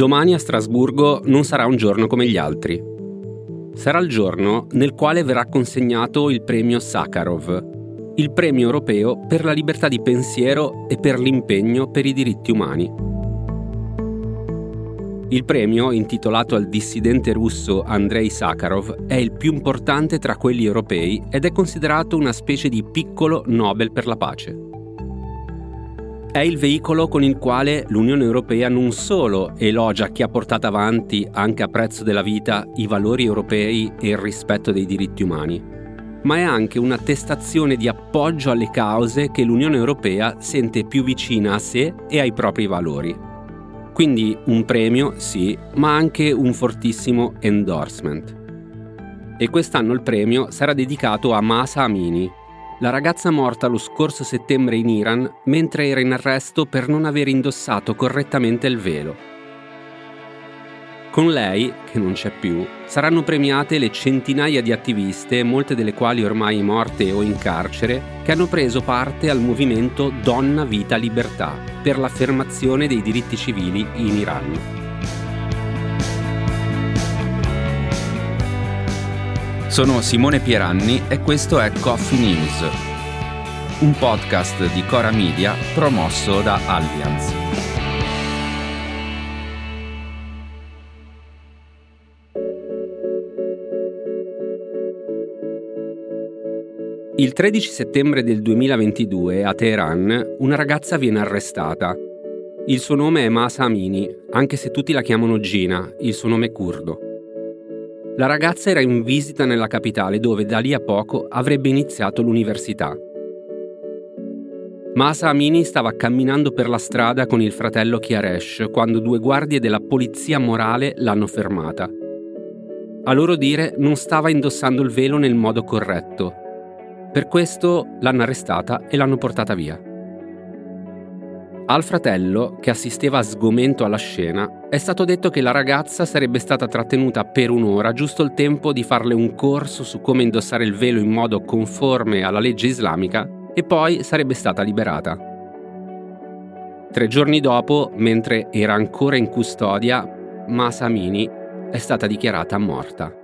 Domani a Strasburgo non sarà un giorno come gli altri. Sarà il giorno nel quale verrà consegnato il premio Sakharov, il premio europeo per la libertà di pensiero e per l'impegno per i diritti umani. Il premio, intitolato al dissidente russo Andrei Sakharov, è il più importante tra quelli europei ed è considerato una specie di piccolo Nobel per la pace è il veicolo con il quale l'Unione Europea non solo elogia chi ha portato avanti, anche a prezzo della vita, i valori europei e il rispetto dei diritti umani, ma è anche un'attestazione di appoggio alle cause che l'Unione Europea sente più vicina a sé e ai propri valori. Quindi un premio, sì, ma anche un fortissimo endorsement. E quest'anno il premio sarà dedicato a Masa Amini, la ragazza morta lo scorso settembre in Iran mentre era in arresto per non aver indossato correttamente il velo. Con lei, che non c'è più, saranno premiate le centinaia di attiviste, molte delle quali ormai morte o in carcere, che hanno preso parte al movimento Donna, Vita, Libertà per l'affermazione dei diritti civili in Iran. Sono Simone Pieranni e questo è Coffee News, un podcast di Cora Media promosso da Allianz. Il 13 settembre del 2022 a Teheran una ragazza viene arrestata. Il suo nome è Masa Amini, anche se tutti la chiamano Gina, il suo nome è curdo. La ragazza era in visita nella capitale dove da lì a poco avrebbe iniziato l'università. Masa Amini stava camminando per la strada con il fratello Kiaresh quando due guardie della polizia morale l'hanno fermata. A loro dire non stava indossando il velo nel modo corretto. Per questo l'hanno arrestata e l'hanno portata via. Al fratello, che assisteva a sgomento alla scena, è stato detto che la ragazza sarebbe stata trattenuta per un'ora, giusto il tempo di farle un corso su come indossare il velo in modo conforme alla legge islamica e poi sarebbe stata liberata. Tre giorni dopo, mentre era ancora in custodia, Masa Amini è stata dichiarata morta.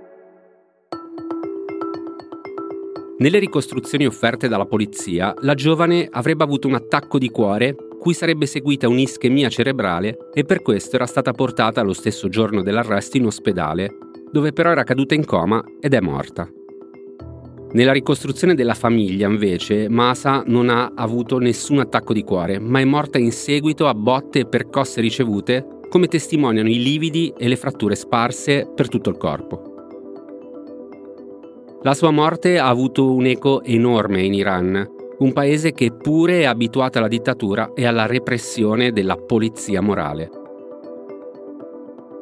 Nelle ricostruzioni offerte dalla polizia, la giovane avrebbe avuto un attacco di cuore cui sarebbe seguita un'ischemia cerebrale e per questo era stata portata lo stesso giorno dell'arresto in ospedale, dove però era caduta in coma ed è morta. Nella ricostruzione della famiglia, invece, Masa non ha avuto nessun attacco di cuore, ma è morta in seguito a botte e percosse ricevute, come testimoniano i lividi e le fratture sparse per tutto il corpo. La sua morte ha avuto un eco enorme in Iran, un paese che pure è abituato alla dittatura e alla repressione della polizia morale.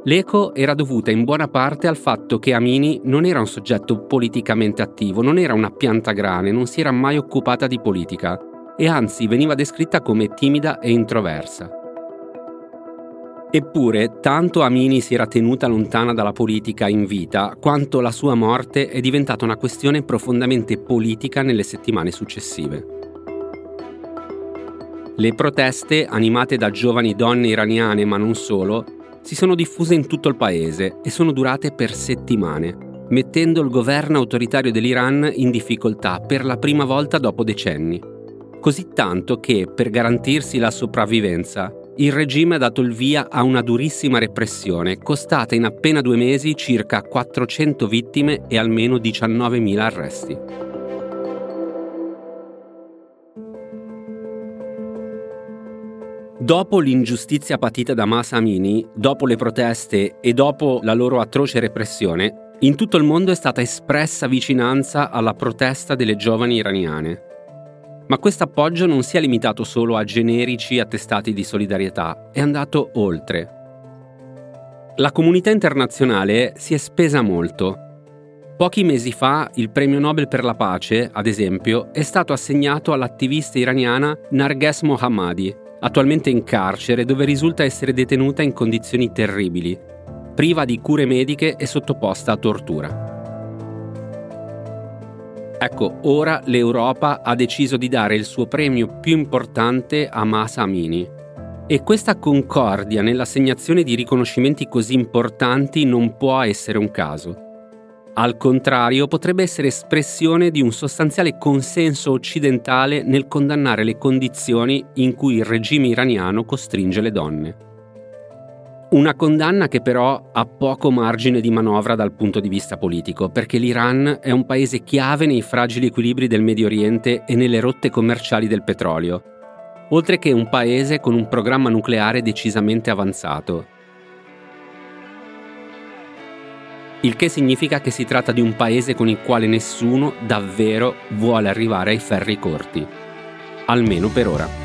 L'eco era dovuta in buona parte al fatto che Amini non era un soggetto politicamente attivo, non era una piantagrane, non si era mai occupata di politica e anzi veniva descritta come timida e introversa. Eppure, tanto Amini si era tenuta lontana dalla politica in vita, quanto la sua morte è diventata una questione profondamente politica nelle settimane successive. Le proteste, animate da giovani donne iraniane ma non solo, si sono diffuse in tutto il paese e sono durate per settimane, mettendo il governo autoritario dell'Iran in difficoltà per la prima volta dopo decenni. Così tanto che, per garantirsi la sopravvivenza, il regime ha dato il via a una durissima repressione, costata in appena due mesi circa 400 vittime e almeno 19.000 arresti. Dopo l'ingiustizia patita da Masa Amini, dopo le proteste e dopo la loro atroce repressione, in tutto il mondo è stata espressa vicinanza alla protesta delle giovani iraniane. Ma questo appoggio non si è limitato solo a generici attestati di solidarietà, è andato oltre. La comunità internazionale si è spesa molto. Pochi mesi fa il premio Nobel per la pace, ad esempio, è stato assegnato all'attivista iraniana Narges Mohammadi, attualmente in carcere dove risulta essere detenuta in condizioni terribili, priva di cure mediche e sottoposta a tortura. Ecco, ora l'Europa ha deciso di dare il suo premio più importante a Masa Amini. E questa concordia nell'assegnazione di riconoscimenti così importanti non può essere un caso. Al contrario, potrebbe essere espressione di un sostanziale consenso occidentale nel condannare le condizioni in cui il regime iraniano costringe le donne. Una condanna che però ha poco margine di manovra dal punto di vista politico, perché l'Iran è un paese chiave nei fragili equilibri del Medio Oriente e nelle rotte commerciali del petrolio, oltre che un paese con un programma nucleare decisamente avanzato. Il che significa che si tratta di un paese con il quale nessuno davvero vuole arrivare ai ferri corti, almeno per ora.